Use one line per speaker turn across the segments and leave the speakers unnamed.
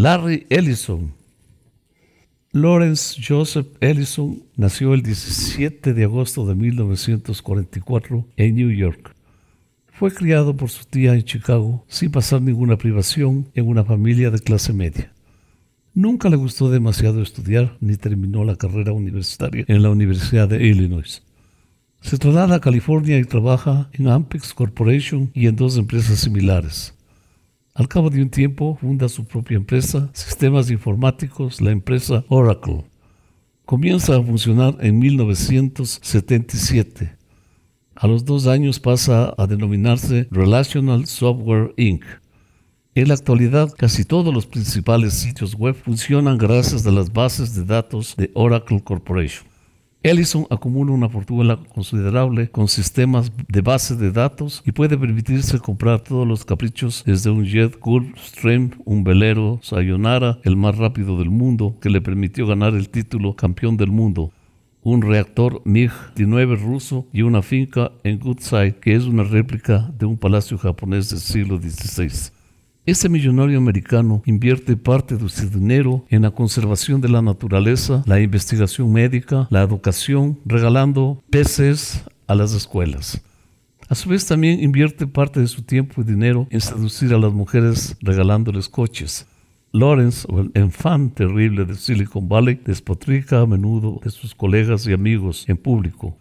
Larry Ellison. Lawrence Joseph Ellison nació el 17 de agosto de 1944 en New York. Fue criado por su tía en Chicago sin pasar ninguna privación en una familia de clase media. Nunca le gustó demasiado estudiar ni terminó la carrera universitaria en la Universidad de Illinois. Se traslada a California y trabaja en Ampex Corporation y en dos empresas similares. Al cabo de un tiempo funda su propia empresa, Sistemas Informáticos, la empresa Oracle. Comienza a funcionar en 1977. A los dos años pasa a denominarse Relational Software Inc. En la actualidad, casi todos los principales sitios web funcionan gracias a las bases de datos de Oracle Corporation. Ellison acumula una fortuna considerable con sistemas de base de datos y puede permitirse comprar todos los caprichos desde un jet Gulfstream, un velero Sayonara, el más rápido del mundo, que le permitió ganar el título campeón del mundo, un reactor MiG-19 ruso y una finca en Goodside que es una réplica de un palacio japonés del siglo XVI. Este millonario americano invierte parte de su dinero en la conservación de la naturaleza, la investigación médica, la educación, regalando peces a las escuelas. A su vez también invierte parte de su tiempo y dinero en seducir a las mujeres regalándoles coches. Lawrence, el enfant terrible de Silicon Valley, despotrica a menudo de sus colegas y amigos en público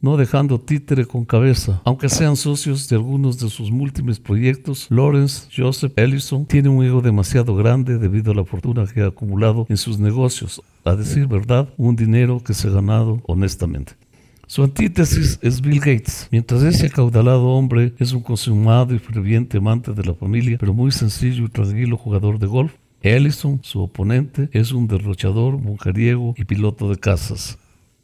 no dejando títere con cabeza. Aunque sean socios de algunos de sus múltiples proyectos, Lawrence Joseph Ellison tiene un ego demasiado grande debido a la fortuna que ha acumulado en sus negocios, a decir verdad, un dinero que se ha ganado honestamente. Su antítesis es Bill Gates. Mientras ese acaudalado hombre es un consumado y ferviente amante de la familia, pero muy sencillo y tranquilo jugador de golf, Ellison, su oponente, es un derrochador, mujeriego y piloto de casas.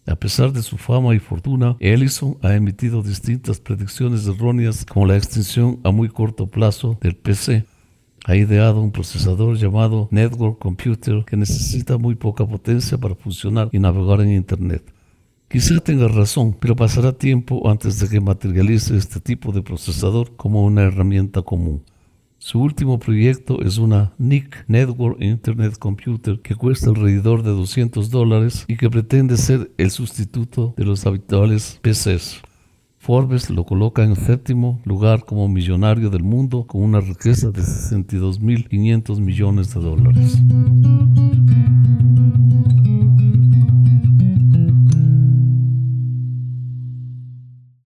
A pesar de su fama y fortuna, Ellison ha emitido distintas predicciones erróneas como la extinción a muy corto plazo del PC. Ha ideado un procesador llamado Network Computer que necesita muy poca potencia para funcionar y navegar en Internet. Quizá tenga razón, pero pasará tiempo antes de que materialice este tipo de procesador como una herramienta común. Su último proyecto es una NIC, Network Internet Computer, que cuesta alrededor de 200 dólares y que pretende ser el sustituto de los habituales PCs. Forbes lo coloca en séptimo lugar como millonario del mundo con una riqueza de 62.500 millones de dólares.